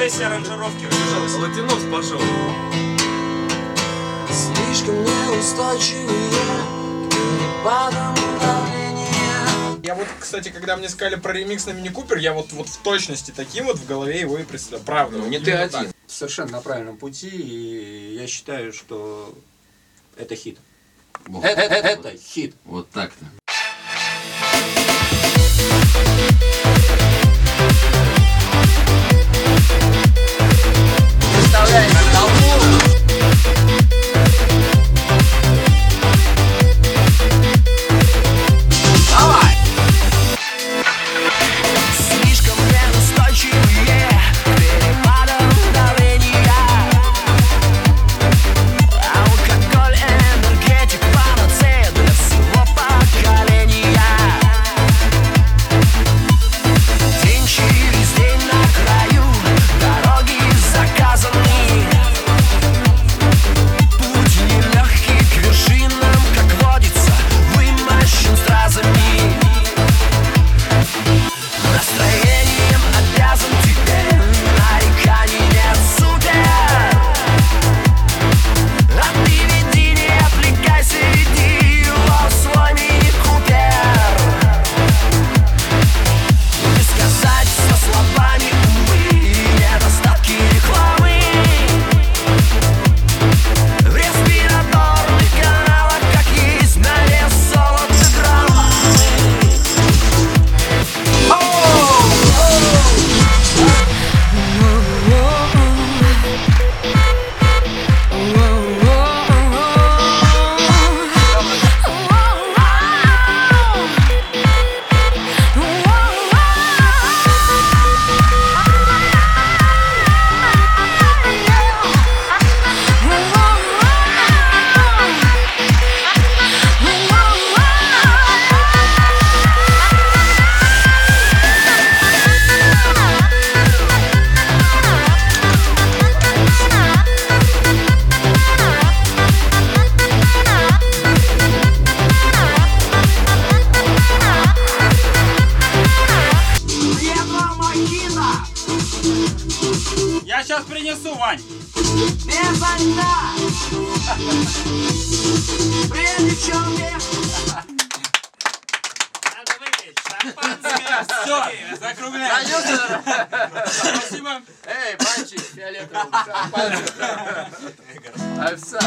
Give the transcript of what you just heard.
версия аранжировки, пожалуйста. Латинос пошел. Слишком неустойчивые к перепадам давления Я вот, кстати, когда мне сказали про ремикс на Мини Купер, я вот, вот в точности таким вот в голове его и представляю. Правда. Ну, не ты один. так. Совершенно на правильном пути, и я считаю, что это хит. Вот, Э- э- э- Это хит. вот так-то. Я сейчас принесу, Вань. Без льда Прежде чем ехать Надо выпить шампанское. Все, закругляем. Спасибо. Эй, мальчик, фиолетовый, шампанское. Овса.